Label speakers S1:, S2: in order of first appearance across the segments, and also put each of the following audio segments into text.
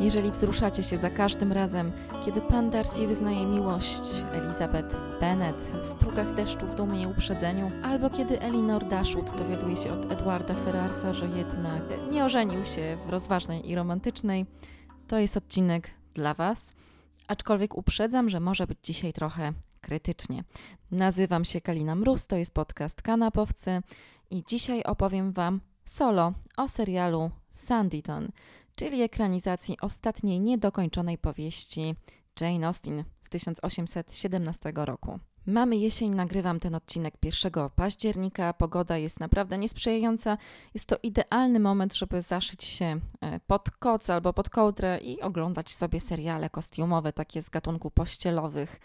S1: Jeżeli wzruszacie się za każdym razem, kiedy pan Darcy wyznaje miłość Elizabeth Bennet w strugach deszczu w dumie i uprzedzeniu, albo kiedy Elinor Dashwood dowiaduje się od Edwarda Ferrarsa, że jednak nie ożenił się w rozważnej i romantycznej, to jest odcinek dla was. Aczkolwiek uprzedzam, że może być dzisiaj trochę krytycznie. Nazywam się Kalina Mróz, to jest podcast Kanapowcy i dzisiaj opowiem wam solo o serialu Sanditon – czyli ekranizacji ostatniej niedokończonej powieści Jane Austen z 1817 roku. Mamy jesień, nagrywam ten odcinek 1 października. Pogoda jest naprawdę niesprzyjająca. Jest to idealny moment, żeby zaszyć się e, pod koc albo pod kołdrę i oglądać sobie seriale kostiumowe, takie z gatunku pościelowych,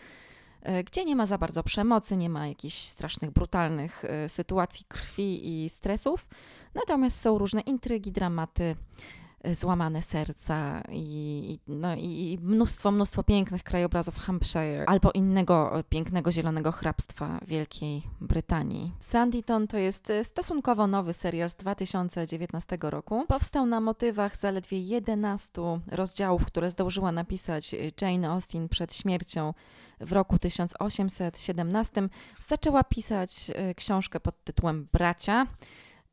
S1: e, gdzie nie ma za bardzo przemocy, nie ma jakichś strasznych, brutalnych e, sytuacji krwi i stresów. Natomiast są różne intrygi, dramaty złamane serca i, no, i mnóstwo, mnóstwo pięknych krajobrazów Hampshire albo innego pięknego zielonego hrabstwa Wielkiej Brytanii. Sanditon to jest stosunkowo nowy serial z 2019 roku. Powstał na motywach zaledwie 11 rozdziałów, które zdążyła napisać Jane Austen przed śmiercią w roku 1817. Zaczęła pisać e, książkę pod tytułem Bracia.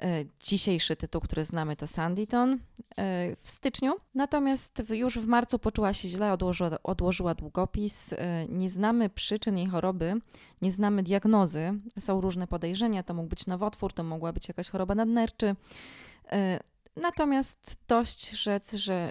S1: E, dzisiejszy tytuł, który znamy, to Sanditon e, w styczniu. Natomiast już w marcu poczuła się źle, odłożyła, odłożyła długopis. E, nie znamy przyczyn jej choroby, nie znamy diagnozy. Są różne podejrzenia. To mógł być nowotwór, to mogła być jakaś choroba nadnerczy. Natomiast dość rzec, że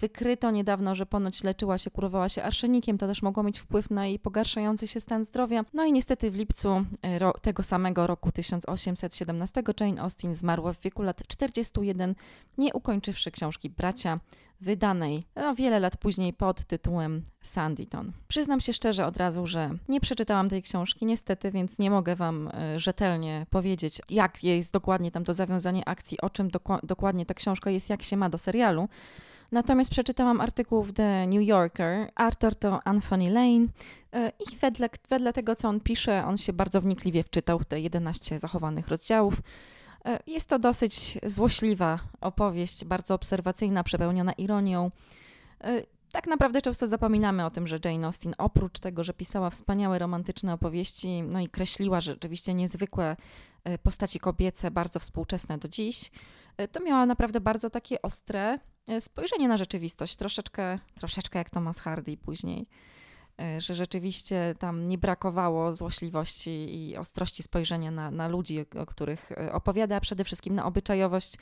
S1: Wykryto niedawno, że ponoć leczyła się, kurowała się arszenikiem, to też mogło mieć wpływ na jej pogarszający się stan zdrowia. No i niestety w lipcu e, tego samego roku 1817 Jane Austen zmarła w wieku lat 41, nie ukończywszy książki Bracia, wydanej no, wiele lat później pod tytułem Sanditon. Przyznam się szczerze od razu, że nie przeczytałam tej książki niestety, więc nie mogę Wam e, rzetelnie powiedzieć, jak jest dokładnie tam to zawiązanie akcji, o czym dokładnie ta książka jest, jak się ma do serialu. Natomiast przeczytałam artykuł w The New Yorker. Arthur to Anthony Lane e, i wedle, wedle tego, co on pisze, on się bardzo wnikliwie wczytał w te 11 zachowanych rozdziałów. E, jest to dosyć złośliwa opowieść, bardzo obserwacyjna, przepełniona ironią. E, tak naprawdę często zapominamy o tym, że Jane Austen oprócz tego, że pisała wspaniałe romantyczne opowieści, no i kreśliła rzeczywiście niezwykłe postaci kobiece, bardzo współczesne do dziś, to miała naprawdę bardzo takie ostre spojrzenie na rzeczywistość, troszeczkę, troszeczkę jak Thomas Hardy później. E, że rzeczywiście tam nie brakowało złośliwości i ostrości spojrzenia na, na ludzi, o których e, opowiada, a przede wszystkim na obyczajowość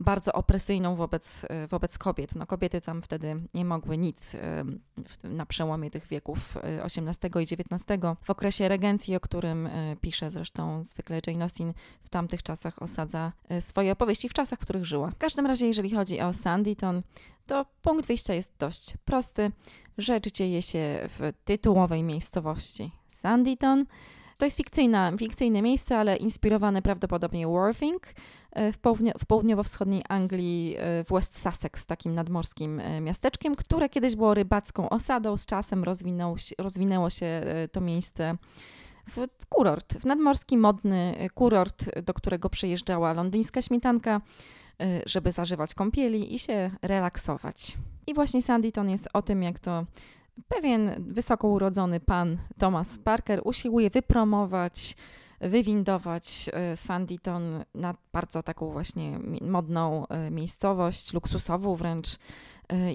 S1: bardzo opresyjną wobec, e, wobec kobiet. No, kobiety tam wtedy nie mogły nic na przełomie tych wieków XVIII i XIX. W okresie regencji, o którym pisze zresztą zwykle Jane Austen, w tamtych czasach osadza swoje opowieści, w czasach, w których żyła. W każdym razie, jeżeli chodzi o Sanditon, to punkt wyjścia jest dość prosty. Rzecz dzieje się w tytułowej miejscowości Sanditon. To jest fikcyjna, fikcyjne miejsce, ale inspirowane prawdopodobnie Worthing e, w, południo, w południowo-wschodniej Anglii, e, w West Sussex, takim nadmorskim e, miasteczkiem, które kiedyś było rybacką osadą. Z czasem rozwinął, rozwinęło się to miejsce w kurort, w nadmorski, modny kurort, do którego przyjeżdżała londyńska śmietanka. Y, żeby zażywać kąpieli i się relaksować. I właśnie Sanditon jest o tym, jak to pewien wysoko urodzony pan Thomas Parker usiłuje wypromować, wywindować y, Sanditon na bardzo taką właśnie modną y, miejscowość, luksusową wręcz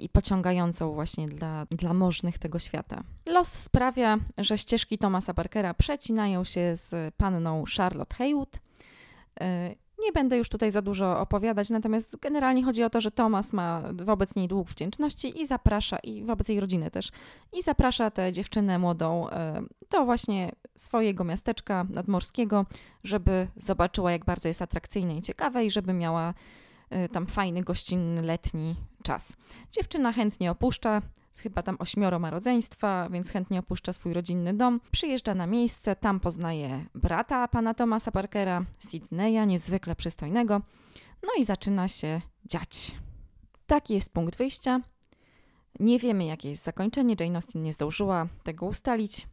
S1: i pociągającą właśnie dla, dla możnych tego świata. Los sprawia, że ścieżki Thomasa Parkera przecinają się z panną Charlotte Haywood nie będę już tutaj za dużo opowiadać, natomiast generalnie chodzi o to, że Tomas ma wobec niej dług wdzięczności i zaprasza, i wobec jej rodziny też, i zaprasza tę dziewczynę młodą e, do właśnie swojego miasteczka nadmorskiego, żeby zobaczyła, jak bardzo jest atrakcyjne i ciekawe i żeby miała tam fajny, gościnny, letni czas. Dziewczyna chętnie opuszcza chyba tam ośmioro ma rodzeństwa, więc chętnie opuszcza swój rodzinny dom. Przyjeżdża na miejsce, tam poznaje brata pana Thomasa Parkera, Sydneya, niezwykle przystojnego. No i zaczyna się dziać. Taki jest punkt wyjścia. Nie wiemy, jakie jest zakończenie. Jane Austen nie zdążyła tego ustalić.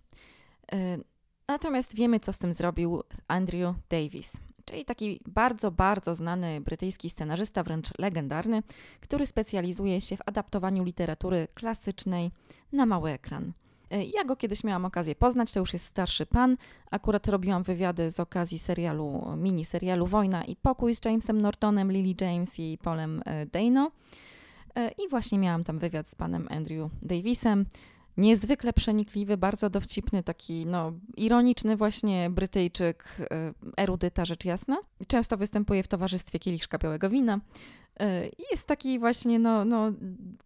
S1: Y, natomiast wiemy, co z tym zrobił Andrew Davis. Czyli taki bardzo, bardzo znany brytyjski scenarzysta, wręcz legendarny, który specjalizuje się w adaptowaniu literatury klasycznej na mały ekran. E, ja go kiedyś miałam okazję poznać, to już jest starszy pan. Akurat robiłam wywiady z okazji serialu, mini serialu Wojna i Pokój z Jamesem Nortonem, Lily James i Polem e, Dano. E, I właśnie miałam tam wywiad z panem Andrew Davisem. Niezwykle przenikliwy, bardzo dowcipny, taki no, ironiczny właśnie Brytyjczyk, erudyta rzecz jasna. Często występuje w towarzystwie kieliszka białego wina. E, I jest taki właśnie, no, no,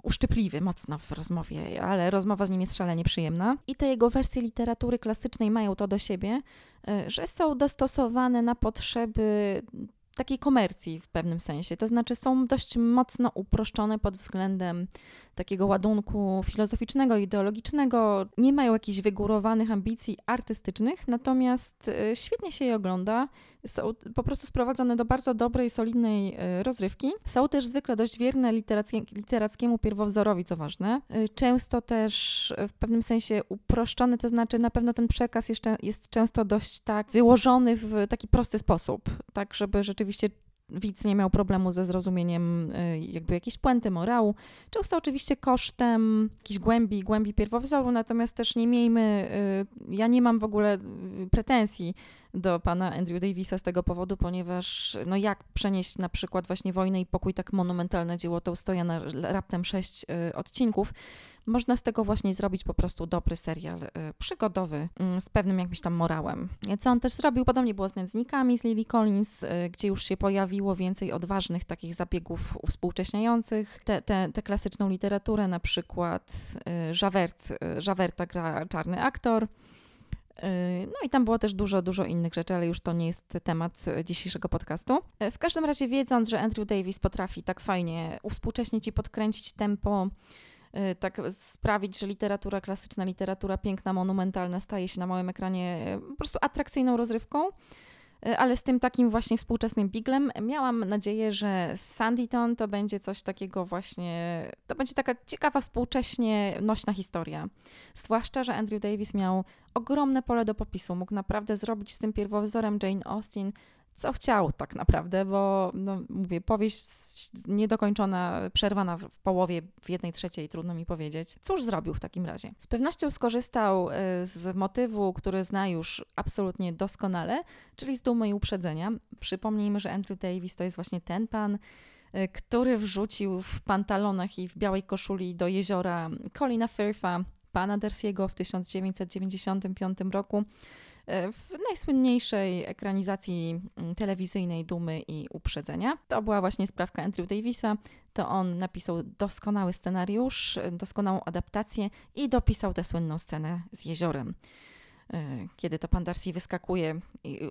S1: uszczypliwy mocno w rozmowie, ale rozmowa z nim jest szalenie przyjemna. I te jego wersje literatury klasycznej mają to do siebie, e, że są dostosowane na potrzeby takiej komercji w pewnym sensie. To znaczy są dość mocno uproszczone pod względem takiego ładunku filozoficznego, ideologicznego. Nie mają jakichś wygórowanych ambicji artystycznych, natomiast e, świetnie się je ogląda. Są po prostu sprowadzone do bardzo dobrej, solidnej e, rozrywki. Są też zwykle dość wierne literackie, literackiemu pierwowzorowi, co ważne. E, często też w pewnym sensie uproszczony, to znaczy na pewno ten przekaz jeszcze jest często dość tak wyłożony w taki prosty sposób, tak żeby rzeczywiście widz nie miał problemu ze zrozumieniem jakby jakiejś puenty, morału. Często oczywiście kosztem jakiejś głębi, głębi pierwowzoru, natomiast też nie miejmy, ja nie mam w ogóle pretensji do pana Andrew Davisa z tego powodu, ponieważ no jak przenieść na przykład właśnie Wojnę i Pokój, tak monumentalne dzieło Tołstoja na raptem sześć odcinków, można z tego właśnie zrobić po prostu dobry serial y, przygodowy y, z pewnym jakimś tam morałem. Co on też zrobił? Podobnie było z Nędznikami, z Lily Collins, y, gdzie już się pojawiło więcej odważnych takich zabiegów uwspółcześniających. Tę te, te, klasyczną literaturę, na przykład Javert, Javerta gra czarny aktor. No i tam było też dużo, dużo innych rzeczy, ale już to nie jest temat dzisiejszego podcastu. W każdym razie wiedząc, że Andrew Davis potrafi tak fajnie uwspółcześnić i podkręcić tempo, Y, tak sprawić, że literatura klasyczna, literatura piękna, monumentalna staje się na małym ekranie po prostu atrakcyjną rozrywką ale z tym takim właśnie współczesnym biglem. Miałam nadzieję, że Sanditon to będzie coś takiego właśnie, to będzie taka ciekawa współcześnie nośna historia. Zwłaszcza, że Andrew Davis miał ogromne pole do popisu, mógł naprawdę zrobić z tym pierwowzorem Jane Austen co chciał tak naprawdę, bo no, mówię, powieść niedokończona, przerwana w połowie, w jednej trzeciej, trudno mi powiedzieć. Cóż zrobił w takim razie? Z pewnością skorzystał y, z motywu, który zna już absolutnie doskonale, czyli z dumy i uprzedzenia. Przypomnijmy, że Andrew Davis to jest właśnie ten pan, y, który wrzucił w pantalonach i w białej koszuli do jeziora Colina Firtha, pana Dersiego w 1995 roku E, w najsłynniejszej ekranizacji mm, telewizyjnej Dumy i Uprzedzenia. To była właśnie sprawka Andrew Davisa. To on napisał doskonały scenariusz, doskonałą adaptację i dopisał tę słynną scenę z jeziorem e, kiedy to pan Darcy wyskakuje,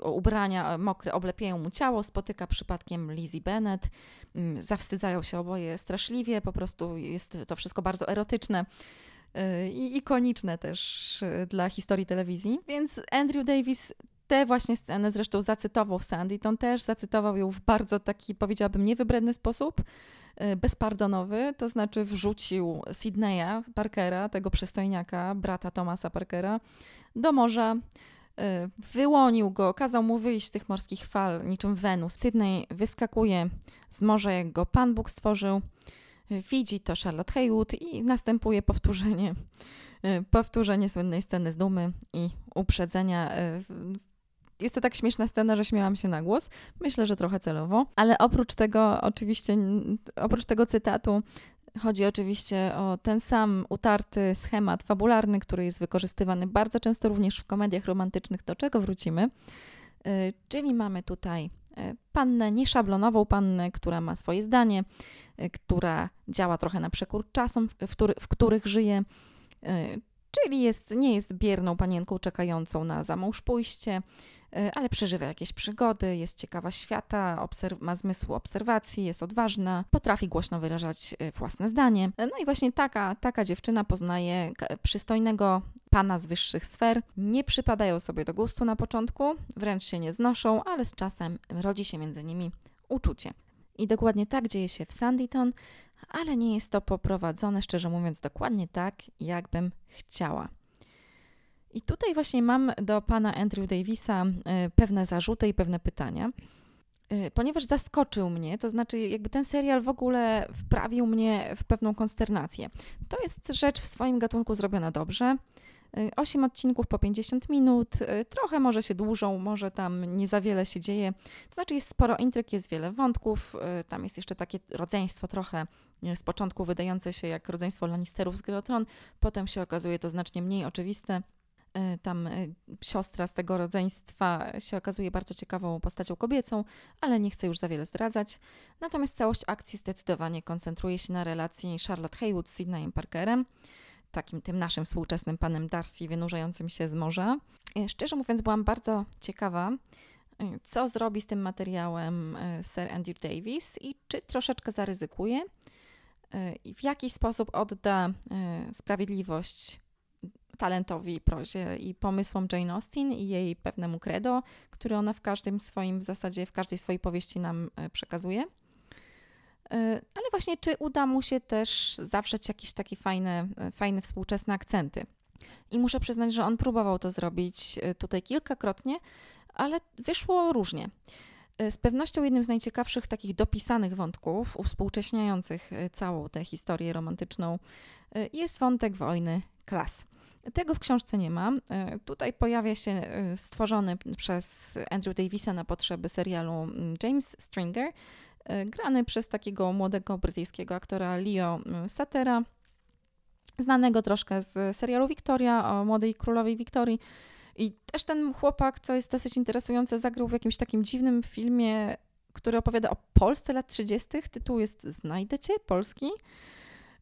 S1: ubrania mokre oblepiają mu ciało, spotyka przypadkiem Lizzie Bennet, mm, zawstydzają się oboje straszliwie, po prostu jest to wszystko bardzo erotyczne. Y, i ikoniczne też y, dla historii telewizji. Więc Andrew Davis tę właśnie scenę zresztą zacytował w Sanditon też, zacytował ją w bardzo taki, powiedziałabym, niewybredny sposób, y, bezpardonowy, to znaczy wrzucił Sydneya Parkera, tego przystojniaka, brata Thomasa Parkera, do morza, wyłonił go, kazał mu wyjść z tych morskich fal niczym Wenus. Sydney wyskakuje z morza, jak go Pan Bóg stworzył, widzi to Charlotte Haywood i następuje powtórzenie, e, powtórzenie słynnej sceny z dumy i uprzedzenia. E, jest to tak śmieszna scena, że śmiałam się na głos. Myślę, że trochę celowo, ale oprócz tego, oczywiście, oprócz tego cytatu, Chodzi oczywiście o ten sam utarty schemat fabularny, który jest wykorzystywany bardzo często również w komediach romantycznych, do czego wrócimy. E, czyli mamy tutaj pannę nieszablonową, pannę, która ma swoje zdanie, e, która działa trochę na przekór czasom, w, który, w których żyje, e, czyli jest, nie jest bierną panienką czekającą na zamąż pójście, ale przeżywa jakieś przygody, jest ciekawa świata, ma zmysł obserwacji, jest odważna, potrafi głośno wyrażać własne zdanie. No i właśnie taka, taka dziewczyna poznaje przystojnego pana z wyższych sfer nie przypadają sobie do gustu na początku, wręcz się nie znoszą, ale z czasem rodzi się między nimi uczucie. I dokładnie tak dzieje się w Sanditon, ale nie jest to poprowadzone, szczerze mówiąc, dokładnie tak, jakbym chciała. I tutaj właśnie mam do pana Andrew Davisa e, pewne zarzuty i pewne pytania. ponieważ zaskoczył mnie, to znaczy jakby ten serial w ogóle wprawił mnie w pewną konsternację. To jest rzecz w swoim gatunku zrobiona dobrze. 8 odcinków po 50 minut, trochę może się dłużą, może tam nie za wiele się dzieje. To znaczy jest sporo intryg, jest wiele wątków, tam jest jeszcze takie rodzeństwo trochę z początku wydające się jak rodzeństwo Lannisterów z Gry potem się okazuje to znacznie mniej oczywiste. Tam siostra z tego rodzeństwa się okazuje bardzo ciekawą postacią kobiecą, ale nie chcę już za wiele zdradzać. Natomiast całość akcji zdecydowanie koncentruje się na relacji Charlotte Haywood z Sydneyem Parkerem, takim tym naszym współczesnym panem Darcy wynurzającym się z morza. E, szczerze mówiąc, byłam bardzo ciekawa, co zrobi z tym materiałem Sir Andrew Davis i czy troszeczkę zaryzykuje i w jaki sposób odda sprawiedliwość talentowi, prozie i pomysłom Jane Austen i jej pewnemu credo, które ona w każdym swoim, w zasadzie w każdej swojej powieści nam e, przekazuje. E, ale właśnie, czy uda mu się też zawrzeć jakieś takie fajne, e, fajne współczesne akcenty. I muszę przyznać, że on próbował to zrobić tutaj kilkakrotnie, ale wyszło różnie. Z pewnością jednym z najciekawszych takich dopisanych wątków, uwspółcześniających całą tę historię romantyczną, jest wątek wojny klas. Tego w książce nie ma. E, tutaj pojawia się e, stworzony przez Andrew Davisa na potrzeby serialu mm, James Stringer, e, grany przez takiego młodego brytyjskiego aktora Leo mm, Satera, znanego troszkę z serialu Victoria o młodej królowej Wiktorii. I też ten chłopak, co jest dosyć interesujące, zagrał w jakimś takim dziwnym filmie, który opowiada o Polsce lat 30. Tytuł jest Znajdę Cię, polski.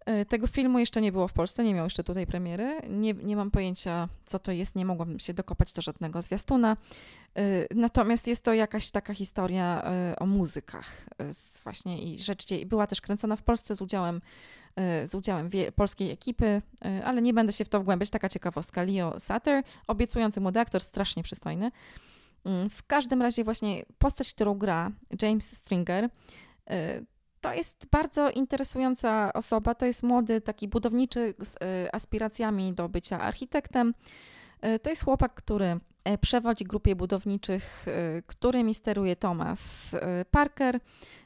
S1: E, tego filmu jeszcze nie było w Polsce, nie miał jeszcze tutaj premiery. Nie, nie mam pojęcia, co to jest, nie mogłam się dokopać do żadnego zwiastuna. E, natomiast jest to jakaś taka historia e, o muzykach właśnie i rzecz była też kręcona w Polsce z udziałem, z udziałem polskiej ekipy, ale nie będę się w to wgłębiać. Taka ciekawostka. Leo Sutter, obiecujący młody aktor, strasznie przystojny. Mm, w każdym razie właśnie postać, którą gra James Stringer, to jest bardzo interesująca osoba. To jest młody, taki budowniczy z e, aspiracjami do bycia architektem. E, to jest chłopak, który e, przewodzi grupie budowniczych, którymi steruje Thomas Parker,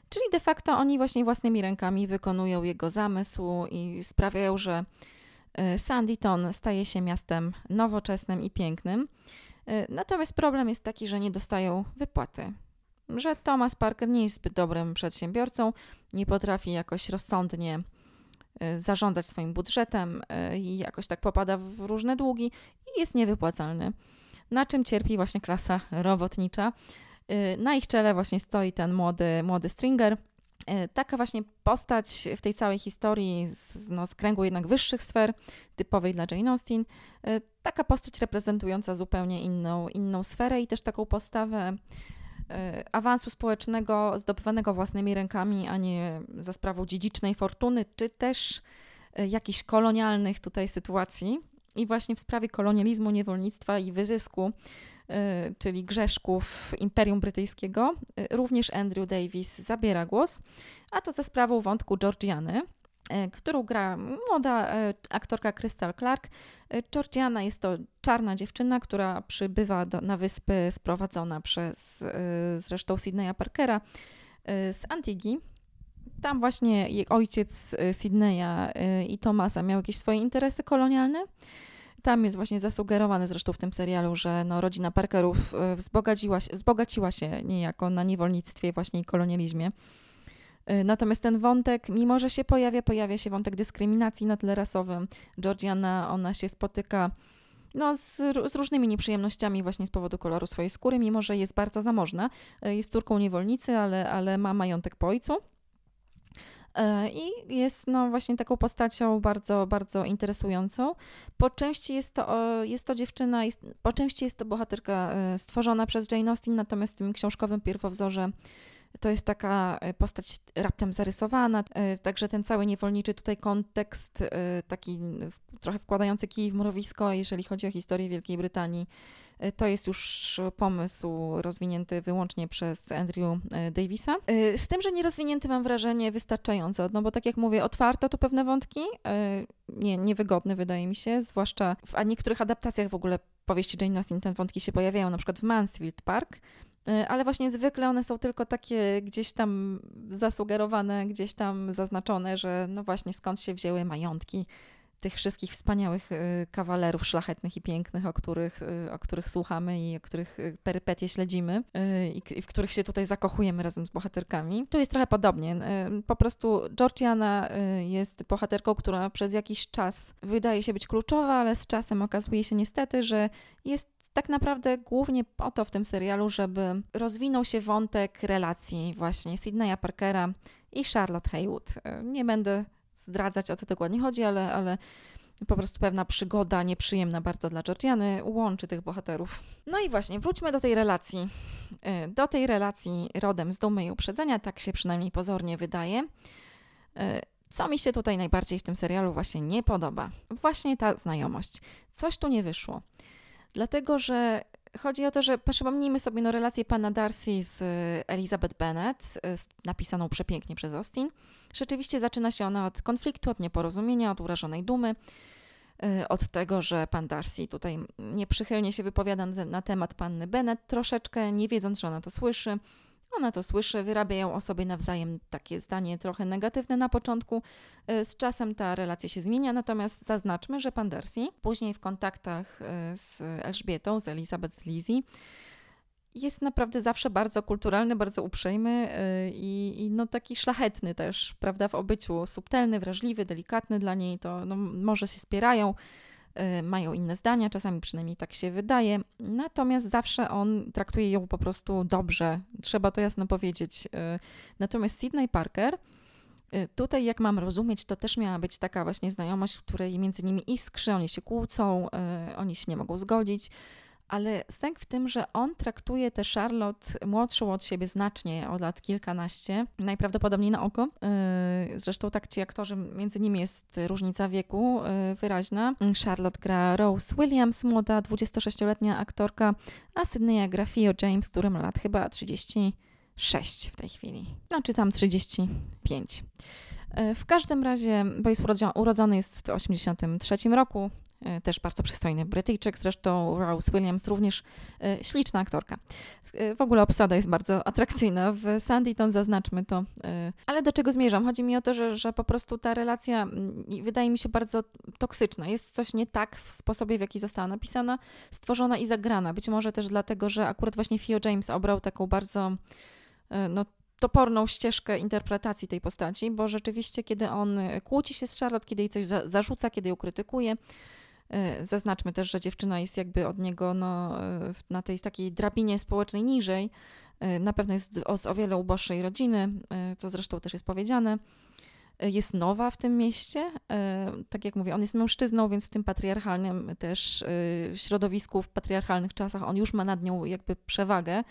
S1: czyli de facto oni właśnie własnymi rękami wykonują jego zamysł i sprawiają, że Sanditon staje się miastem nowoczesnym i pięknym. Natomiast problem jest taki, że nie dostają wypłaty że Thomas Parker nie jest zbyt dobrym przedsiębiorcą, nie potrafi jakoś rozsądnie e, zarządzać swoim budżetem e, i jakoś tak popada w różne długi i jest niewypłacalny. Na czym cierpi właśnie klasa robotnicza. E, na ich czele właśnie stoi ten młody, młody Stringer. Taka właśnie postać w tej całej historii z, no, z kręgu jednak wyższych sfer, typowej dla Jane Austen. Taka postać reprezentująca zupełnie inną, inną sferę i też taką postawę awansu społecznego zdobywanego własnymi rękami, a nie za sprawą dziedzicznej fortuny, czy też e, jakichś kolonialnych tutaj sytuacji. I właśnie w sprawie kolonializmu, niewolnictwa i wyzysku, e, czyli grzeszków Imperium Brytyjskiego, również Andrew Davis zabiera głos, a to za sprawą wątku Georgiany, E, którą gra młoda e, aktorka Crystal Clark. E, Georgiana jest to czarna dziewczyna, która przybywa do, na wyspy sprowadzona przez zresztą Sydneya Parkera z Antigi. Tam właśnie jej ojciec Sydneya i Tomasa miał jakieś swoje interesy kolonialne. Tam jest właśnie zasugerowane zresztą w tym serialu, że no, rodzina Parkerów wzbogaciła się, wzbogaciła się niejako na niewolnictwie właśnie i kolonializmie. Y, natomiast ten wątek, mimo że się pojawia, pojawia się wątek dyskryminacji na tle rasowym. Georgiana, ona się spotyka no, z, z, różnymi nieprzyjemnościami właśnie z powodu koloru swojej skóry, mimo że jest bardzo zamożna. Y, jest córką niewolnicy, ale, ale ma majątek po ojcu. Y, I jest no właśnie taką postacią bardzo, bardzo interesującą. Po części jest to, jest to dziewczyna, jest, po części jest to bohaterka stworzona przez Jane Austen, natomiast w tym książkowym pierwowzorze to jest taka e, postać raptem zarysowana, e, także ten cały niewolniczy tutaj kontekst, e, taki trochę wkładający kij w mrowisko, jeżeli chodzi o historię Wielkiej Brytanii. To jest już pomysł rozwinięty wyłącznie przez Andrew Davisa. Z tym, że nie rozwinięty mam wrażenie wystarczająco, no bo tak jak mówię, otwarto tu pewne wątki, nie, niewygodne wydaje mi się, zwłaszcza w niektórych adaptacjach w ogóle powieści Jane Austen te wątki się pojawiają, na przykład w Mansfield Park, ale właśnie zwykle one są tylko takie gdzieś tam zasugerowane, gdzieś tam zaznaczone, że no właśnie skąd się wzięły majątki tych wszystkich wspaniałych y, kawalerów szlachetnych i pięknych, o których, y, o których słuchamy i o których y, perypetie śledzimy i w których się tutaj zakochujemy razem z bohaterkami. Tu jest trochę podobnie. Po prostu Georgiana jest bohaterką, która przez jakiś czas wydaje się być kluczowa, ale z czasem okazuje się niestety, że jest tak naprawdę głównie po to w tym serialu, żeby rozwinął się wątek relacji właśnie Sydneya Parkera i Charlotte Haywood. Nie będę zdradzać, o co dokładnie chodzi, ale, ale po prostu pewna przygoda nieprzyjemna bardzo dla Georgiany łączy tych bohaterów. No i właśnie, wróćmy do tej relacji. Y, do tej relacji rodem z dumy i uprzedzenia, tak się przynajmniej pozornie wydaje. Y, co mi się tutaj najbardziej w tym serialu właśnie nie podoba? Właśnie ta znajomość. Coś tu nie wyszło. Dlatego, że Chodzi o to, że przypomnijmy sobie no, relację pana Darcy z e, Elizabeth Bennet, e, napisaną przepięknie przez Austin. Rzeczywiście zaczyna się ona od konfliktu, od nieporozumienia, od urażonej dumy, e, od tego, że pan Darcy tutaj nieprzychylnie się wypowiada na temat panny Bennet, troszeczkę nie wiedząc, że ona to słyszy. Ona to słyszy, wyrabiają o sobie nawzajem takie zdanie trochę negatywne na początku. Y, z czasem ta relacja się zmienia, natomiast zaznaczmy, że pan Darcy później w kontaktach y, z Elżbietą, z Elizabeth, z Lizzie, jest naprawdę zawsze bardzo kulturalny, bardzo uprzejmy y, i, i, no taki szlachetny też, prawda, w obyciu, subtelny, wrażliwy, delikatny dla niej, to no, może się spierają, mają inne zdania, czasami przynajmniej tak się wydaje, natomiast zawsze on traktuje ją po prostu dobrze, trzeba to jasno powiedzieć. Y, natomiast Sydney Parker, y, Tutaj, jak mam rozumieć, to też miała być taka właśnie znajomość, w której między nimi iskrzy, oni się kłócą, oni się nie mogą zgodzić ale sęk w tym, że on traktuje tę Charlotte młodszą od siebie znacznie, o lat kilkanaście, najprawdopodobniej na oko. Yy, zresztą tak ci aktorzy, między nimi jest różnica wieku yy, wyraźna. Charlotte gra Rose Williams, młoda 26-letnia aktorka, a Sydneya gra Fio James, który ma lat chyba 36 w tej chwili. No, czy tam 35. Yy, w każdym razie, bo jest urodzony jest w 1983 roku, też bardzo przystojny Brytyjczyk, zresztą Rose Williams również e, śliczna aktorka. E, w ogóle obsada jest bardzo atrakcyjna. W Sanditon zaznaczmy to. Ale do czego zmierzam? Chodzi mi o to, że, że po prostu ta relacja wydaje mi się bardzo toksyczna. Jest coś nie tak w sposobie, w jaki została napisana, stworzona i zagrana. Być może też dlatego, że akurat właśnie Theo James obrał taką bardzo no, toporną ścieżkę interpretacji tej postaci, bo rzeczywiście, kiedy on kłóci się z Charlotte, kiedy jej coś za zarzuca, kiedy ją krytykuje, E, zaznaczmy też, że dziewczyna jest jakby od niego no, e, na tej takiej drabinie społecznej niżej. E, na pewno jest z o wiele uboższej rodziny, co zresztą też jest powiedziane. Jest nowa w tym mieście. Tak jak mówię, on jest mężczyzną, więc w tym patriarchalnym też środowisku, w patriarchalnych czasach on już ma nad nią jakby przewagę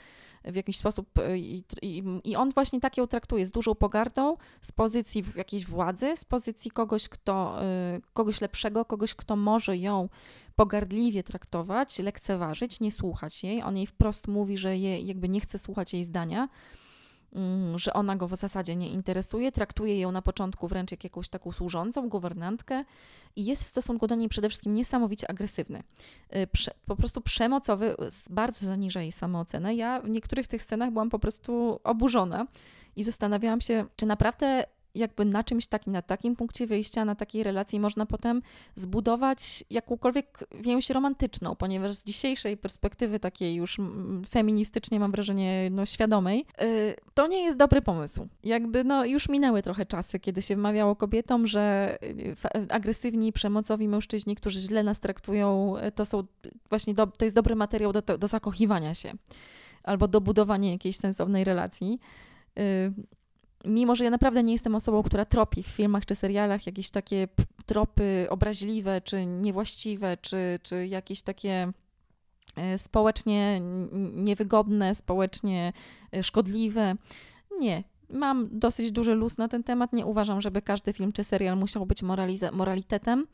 S1: w jakiś sposób i, i, i, on właśnie tak ją traktuje z dużą pogardą, z pozycji jakiejś władzy, z pozycji kogoś, kto, kogoś lepszego, kogoś, kto może ją pogardliwie traktować, lekceważyć, nie słuchać jej. On jej wprost mówi, że je, jakby nie chce słuchać jej zdania że ona go w zasadzie nie interesuje, traktuje ją na początku wręcz jak jakąś taką służącą, guwernantkę i jest w stosunku do niej przede wszystkim niesamowicie agresywny. Y, prze, po prostu przemocowy, bardzo zaniża jej samoocenę. Ja w niektórych tych scenach byłam po prostu oburzona i zastanawiałam się, czy naprawdę jakby na czymś takim, na takim punkcie wyjścia, na takiej relacji można potem zbudować jakąkolwiek więź romantyczną, ponieważ z dzisiejszej perspektywy takiej już feministycznie, mam wrażenie, no świadomej, yy, to nie jest dobry pomysł. Jakby no już minęły trochę czasy, kiedy się wmawiało kobietom, że y, agresywni, przemocowi mężczyźni, którzy źle nas traktują, to są właśnie, do, to jest dobry materiał do, do zakochiwania się albo do budowania jakiejś sensownej relacji. Yy, mimo że ja naprawdę nie jestem osobą, która tropi w filmach czy serialach jakieś takie tropy obraźliwe, czy niewłaściwe, czy, czy jakieś takie e, społecznie niewygodne, społecznie e, szkodliwe. Nie. Mam dosyć duży luz na ten temat. Nie uważam, żeby każdy film czy serial musiał być moralitetem.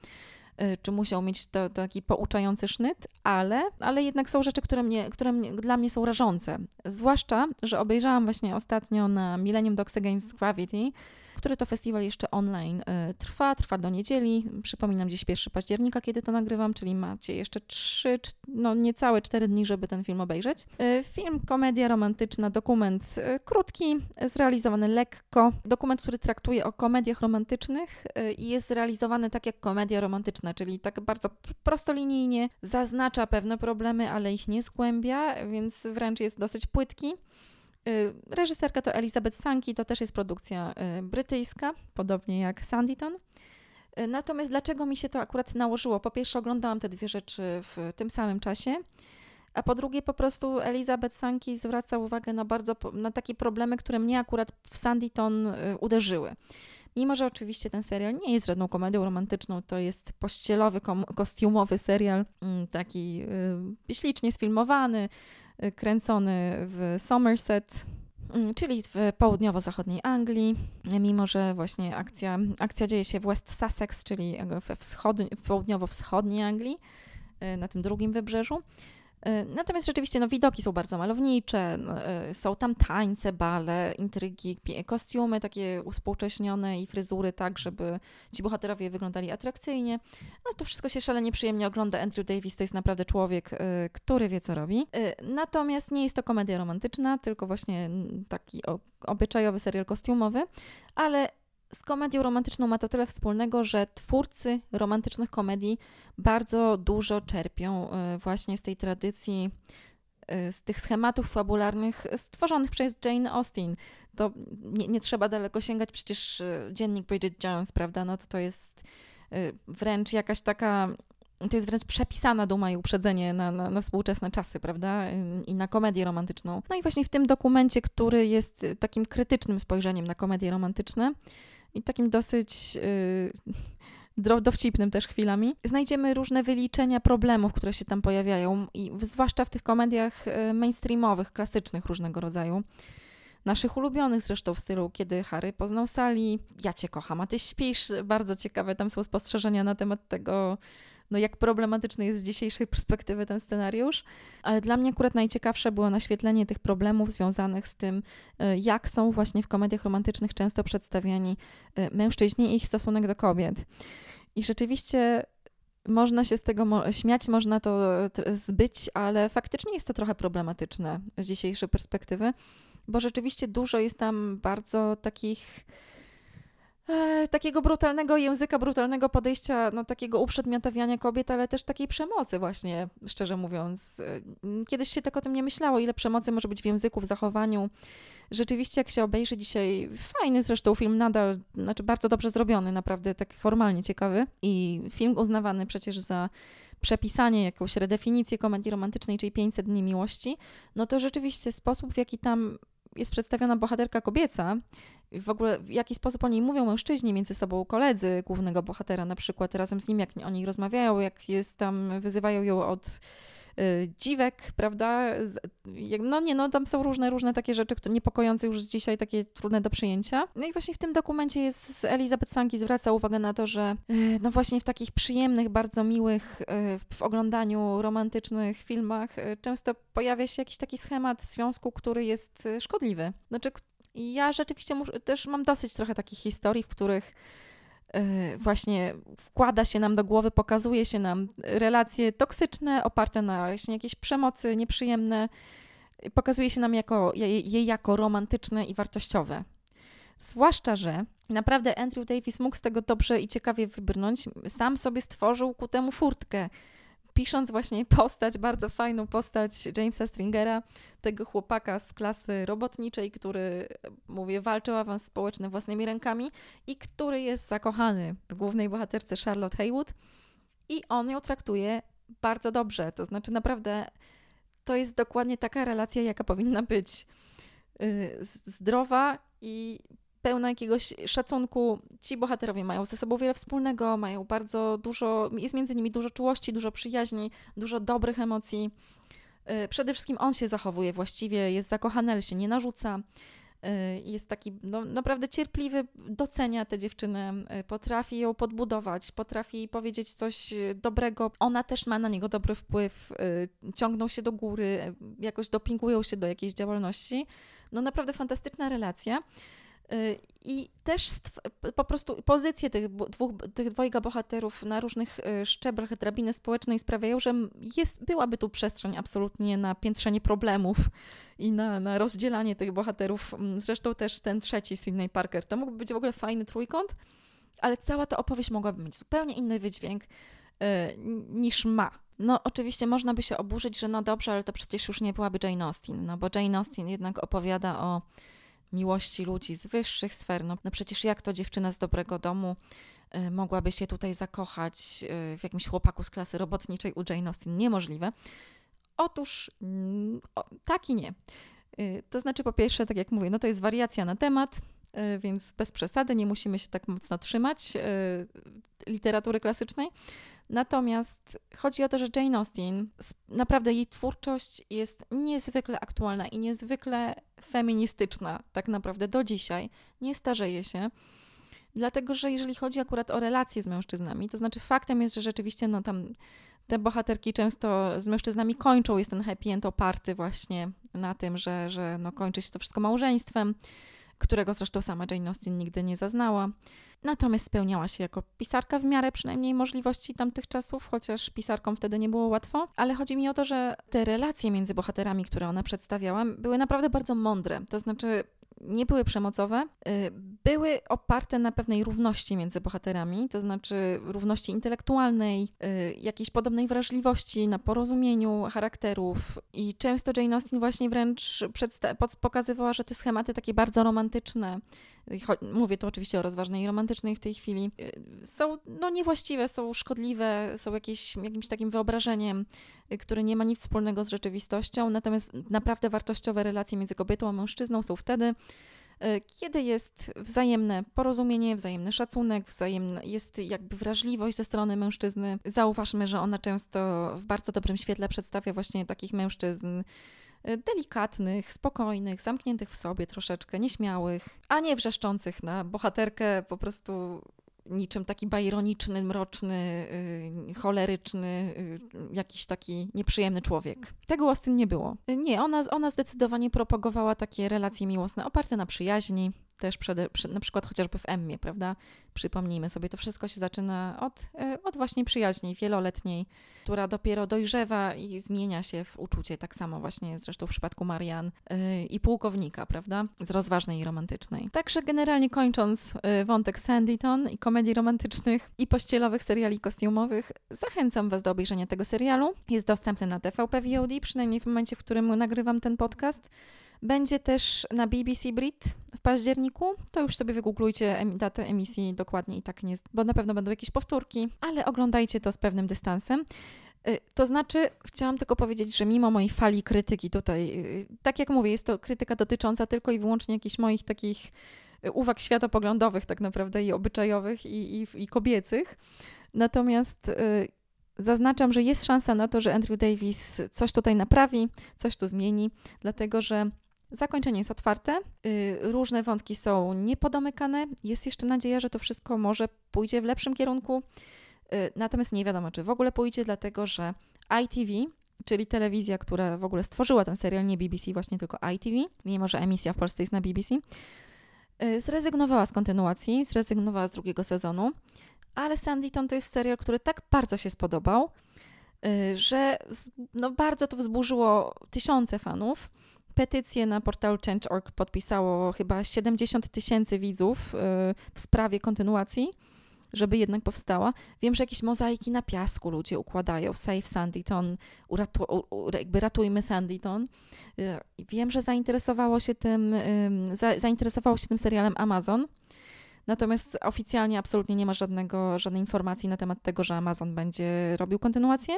S1: Y, czy musiał mieć to, taki pouczający sznyt, ale, ale jednak są rzeczy, które, mnie, które mnie, dla mnie są rażące. Zwłaszcza, że obejrzałam właśnie ostatnio na Millennium Dogs Against Gravity który to festiwal jeszcze online y, trwa, trwa do niedzieli. Przypominam, dziś 1 października, kiedy to nagrywam, czyli macie jeszcze 3, no niecałe 4 dni, żeby ten film obejrzeć. Y, film, komedia romantyczna, dokument y, krótki, zrealizowany lekko. Dokument, który traktuje o komediach romantycznych i jest zrealizowany tak jak komedia romantyczna, czyli tak bardzo prostolinijnie, zaznacza pewne problemy, ale ich nie zgłębia, więc wręcz jest dosyć płytki. Y, reżyserka to Elizabeth Sankey, to też jest produkcja y, brytyjska, podobnie jak Sanditon. Y, natomiast dlaczego mi się to akurat nałożyło? Po pierwsze, oglądałam te dwie rzeczy w tym samym czasie, a po drugie, po prostu Elizabeth Sankey zwraca uwagę na bardzo na takie problemy, które mnie akurat w Sanditon uderzyły. Mimo, że oczywiście ten serial nie jest żadną komedią romantyczną, to jest pościelowy, kostiumowy serial, mm, taki ślicznie sfilmowany, Y, kręcony w Somerset, mm, czyli w południowo-zachodniej Anglii, mimo że właśnie akcja, akcja dzieje się w West Sussex, czyli we w południowo-wschodniej Anglii, y, na tym drugim wybrzeżu. E, natomiast rzeczywiście no, widoki są bardzo malownicze, no, e, są tam tańce, bale, intrygi, kostiumy takie uspółcześnione i fryzury tak, żeby ci bohaterowie wyglądali atrakcyjnie. No to wszystko się szalenie przyjemnie ogląda. Andrew Davis to jest naprawdę człowiek, e, który wie co robi. Natomiast nie jest to komedia romantyczna, tylko właśnie taki obyczajowy serial kostiumowy, ale z komedią romantyczną ma to tyle wspólnego, że twórcy romantycznych komedii bardzo dużo czerpią y, właśnie z tej tradycji, y, z tych schematów fabularnych stworzonych przez Jane Austen. To nie, nie trzeba daleko sięgać, przecież y, dziennik Bridget Jones, prawda? No to to jest wręcz jakaś taka to jest wręcz przepisana duma i uprzedzenie na, na, na, współczesne czasy, prawda? I na komedię romantyczną. No i właśnie w tym dokumencie, który jest takim krytycznym spojrzeniem na komedie romantyczne, i takim dosyć yy, dowcipnym też chwilami. Znajdziemy różne wyliczenia problemów, które się tam pojawiają, i zwłaszcza w tych komediach y, mainstreamowych, klasycznych różnego rodzaju. Naszych ulubionych zresztą w stylu Kiedy Harry poznał Sally, Ja cię kocham, a ty śpisz. Bardzo ciekawe tam są spostrzeżenia na temat tego, no jak problematyczny jest z dzisiejszej perspektywy ten scenariusz, ale dla mnie akurat najciekawsze było naświetlenie tych problemów związanych z tym, y, jak są właśnie w komediach romantycznych często przedstawiani y, mężczyźni i ich stosunek do kobiet. I rzeczywiście można się z tego śmiać, można to zbyć, ale faktycznie jest to trochę problematyczne z dzisiejszej perspektywy, bo rzeczywiście dużo jest tam bardzo takich takiego brutalnego języka, brutalnego podejścia, no takiego uprzedmiotawiania kobiet, ale też takiej przemocy właśnie, szczerze mówiąc. Kiedyś się tak o tym nie myślało, ile przemocy może być w języku, w zachowaniu. Rzeczywiście, jak się obejrzy dzisiaj, fajny zresztą film nadal, znaczy bardzo dobrze zrobiony, naprawdę tak formalnie ciekawy i film uznawany przecież za przepisanie, jakąś redefinicję komedii romantycznej, czyli 500 dni miłości, no to rzeczywiście sposób, w jaki tam jest przedstawiona bohaterka kobieca, w ogóle w jaki sposób o niej mówią mężczyźni między sobą, koledzy głównego bohatera na przykład, razem z nim, jak o rozmawiają, jak jest tam, wyzywają ją od dziwek, prawda? No nie, no tam są różne, różne takie rzeczy, niepokojące już dzisiaj, takie trudne do przyjęcia. No i właśnie w tym dokumencie jest Elizabeth Sanki zwraca uwagę na to, że y, no właśnie w takich przyjemnych, bardzo miłych, y, w oglądaniu romantycznych filmach często pojawia się jakiś taki schemat związku, który jest szkodliwy. Znaczy, ja rzeczywiście też mam dosyć trochę takich historii, w których Y, właśnie wkłada się nam do głowy, pokazuje się nam relacje toksyczne, oparte na właśnie jakiejś przemocy nieprzyjemne, pokazuje się nam jako, je jako romantyczne i wartościowe. Zwłaszcza, że naprawdę Andrew Davis mógł z tego dobrze i ciekawie wybrnąć. Sam sobie stworzył ku temu furtkę pisząc właśnie postać, bardzo fajną postać Jamesa Stringera, tego chłopaka z klasy robotniczej, który, mówię, walczył awans społeczny własnymi rękami i który jest zakochany w głównej bohaterce Charlotte Haywood i on ją traktuje bardzo dobrze. To znaczy, naprawdę to jest dokładnie taka relacja, jaka powinna być. Y, zdrowa i pełna jakiegoś szacunku. Ci bohaterowie mają ze sobą wiele wspólnego, mają bardzo dużo, jest między nimi dużo czułości, dużo przyjaźni, dużo dobrych emocji. Y, przede wszystkim on się zachowuje właściwie, jest zakochany, ale się nie narzuca. Y, jest taki no, naprawdę cierpliwy, docenia tę dziewczynę, y, potrafi ją podbudować, potrafi powiedzieć coś dobrego. Ona też ma na niego dobry wpływ, ciągną się do góry, jakoś dopingują się do jakiejś działalności. No naprawdę fantastyczna relacja. I też po prostu pozycje tych, dwóch, tych dwojga bohaterów na różnych y, szczeblach drabiny społecznej sprawiają, że jest, byłaby tu przestrzeń absolutnie na piętrzenie problemów i na, na rozdzielanie tych bohaterów. Zresztą też ten trzeci, Sydney Parker, to mógłby być w ogóle fajny trójkąt, ale cała ta opowieść mogłaby mieć zupełnie inny wydźwięk y, niż ma. No, oczywiście można by się oburzyć, że no dobrze, ale to przecież już nie byłaby Jane Austen, no bo Jane Austen jednak opowiada o miłości ludzi z wyższych sfer. No, no przecież jak to dziewczyna z dobrego domu y, mogłaby się tutaj zakochać y, w jakimś chłopaku z klasy robotniczej u Jane Austen? Niemożliwe. Otóż mm, o, tak i nie. Y, to znaczy, po pierwsze, tak jak mówię, no to jest wariacja na temat, więc bez przesady, nie musimy się tak mocno trzymać y, literatury klasycznej. Natomiast chodzi o to, że Jane Austen, naprawdę jej twórczość jest niezwykle aktualna i niezwykle feministyczna, tak naprawdę do dzisiaj. Nie starzeje się. Dlatego, że jeżeli chodzi akurat o relacje z mężczyznami, to znaczy faktem jest, że rzeczywiście no, tam te bohaterki często z mężczyznami kończą, jest ten happy end oparty właśnie na tym, że, że no, kończy się to wszystko małżeństwem którego zresztą sama Jane Austen nigdy nie zaznała. Natomiast spełniała się jako pisarka w miarę przynajmniej możliwości tamtych czasów, chociaż pisarkom wtedy nie było łatwo. Ale chodzi mi o to, że te relacje między bohaterami, które ona przedstawiała, były naprawdę bardzo mądre. To znaczy, nie były przemocowe, y, były oparte na pewnej równości między bohaterami, to znaczy równości intelektualnej, y, jakiejś podobnej wrażliwości na porozumieniu charakterów. I często Jane Austen właśnie wręcz pokazywała, że te schematy takie bardzo romantyczne, mówię to oczywiście o rozważnej romantycznej w tej chwili, y, są no, niewłaściwe, są szkodliwe, są jakieś, jakimś takim wyobrażeniem, które nie ma nic wspólnego z rzeczywistością. Natomiast naprawdę wartościowe relacje między kobietą a mężczyzną są wtedy, kiedy jest wzajemne porozumienie, wzajemny szacunek, wzajemna, jest jakby wrażliwość ze strony mężczyzny. Zauważmy, że ona często w bardzo dobrym świetle przedstawia właśnie takich mężczyzn e, delikatnych, spokojnych, zamkniętych w sobie troszeczkę, nieśmiałych, a nie wrzeszczących na bohaterkę po prostu niczym taki bajroniczny, mroczny, yy, choleryczny, yy, jakiś taki nieprzyjemny człowiek. Tego Austin nie było. Nie, ona, ona zdecydowanie propagowała takie relacje miłosne oparte na przyjaźni, też przed, przed, na przykład chociażby w Emmie, prawda? Przypomnijmy sobie, to wszystko się zaczyna od, e, od właśnie przyjaźni wieloletniej, która dopiero dojrzewa i zmienia się w uczucie, tak samo właśnie zresztą w przypadku Marian yy, i pułkownika, prawda? Z rozważnej i romantycznej. Także generalnie kończąc yy, wątek Sanditon i komedii romantycznych i pościelowych seriali kostiumowych, zachęcam Was do obejrzenia tego serialu. Jest dostępny na TVP VOD, przynajmniej w momencie, w którym nagrywam ten podcast. Będzie też na BBC Brit w październiku. To już sobie wygooglujcie datę emisji dokładnie i tak nie, bo na pewno będą jakieś powtórki, ale oglądajcie to z pewnym dystansem. Y, to znaczy, chciałam tylko powiedzieć, że mimo mojej fali krytyki tutaj, y, tak jak mówię, jest to krytyka dotycząca tylko i wyłącznie jakichś moich takich y, uwag światopoglądowych tak naprawdę i obyczajowych i, i, i kobiecych. Natomiast zaznaczam, że jest szansa na to, że Andrew Davis coś tutaj naprawi, coś tu zmieni, dlatego że Zakończenie jest otwarte, y, różne wątki są niepodomykane. Jest jeszcze nadzieja, że to wszystko może pójdzie w lepszym kierunku, y, natomiast nie wiadomo, czy w ogóle pójdzie, dlatego że ITV, czyli telewizja, która w ogóle stworzyła ten serial, nie BBC, właśnie tylko ITV, mimo że emisja w Polsce jest na BBC, y, zrezygnowała z kontynuacji, zrezygnowała z drugiego sezonu, ale Sanditon to jest serial, który tak bardzo się spodobał, że no, bardzo to wzburzyło tysiące fanów petycję na portalu Change.org podpisało chyba 70 tysięcy widzów y, w sprawie kontynuacji, żeby jednak powstała. Wiem, że jakieś mozaiki na piasku ludzie układają, Save Sanditon, uratu, jakby ratujmy Sanditon. Y, wiem, że zainteresowało się tym, zainteresowało się tym serialem Amazon. Natomiast oficjalnie absolutnie nie ma żadnego, żadnej informacji na temat tego, że Amazon będzie robił kontynuację.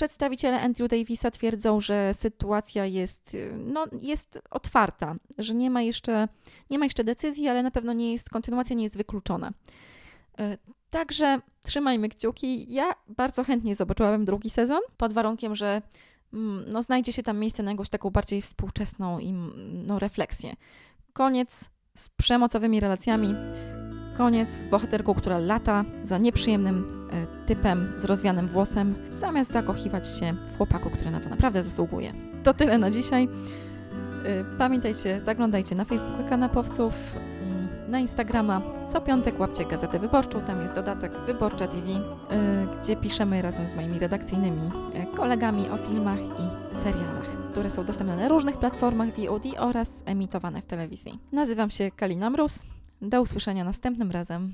S1: Y, Przedstawiciele Andrew Davisa twierdzą, że sytuacja jest, no, jest otwarta, że nie ma, jeszcze, nie ma jeszcze decyzji, ale na pewno nie jest, kontynuacja nie jest wykluczona. E, także trzymajmy kciuki. Ja bardzo chętnie zobaczyłabym drugi sezon, pod warunkiem, że mm, no, znajdzie się tam miejsce na jakąś taką bardziej współczesną i, no, refleksję. Koniec z przemocowymi relacjami koniec z bohaterką, która lata za nieprzyjemnym e, typem z rozwianym włosem, zamiast zakochiwać się w chłopaku, który na to naprawdę zasługuje. To tyle na dzisiaj. Pamiętajcie, zaglądajcie na Facebooka Kanapowców, na Instagrama. Co piątek łapcie Gazetę Wyborczą, tam jest dodatek Wyborcza TV, gdzie piszemy razem z moimi redakcyjnymi kolegami o filmach i serialach, które są dostępne na różnych platformach VOD oraz emitowane w telewizji. Nazywam się Kalina Mróz. Do usłyszenia następnym razem.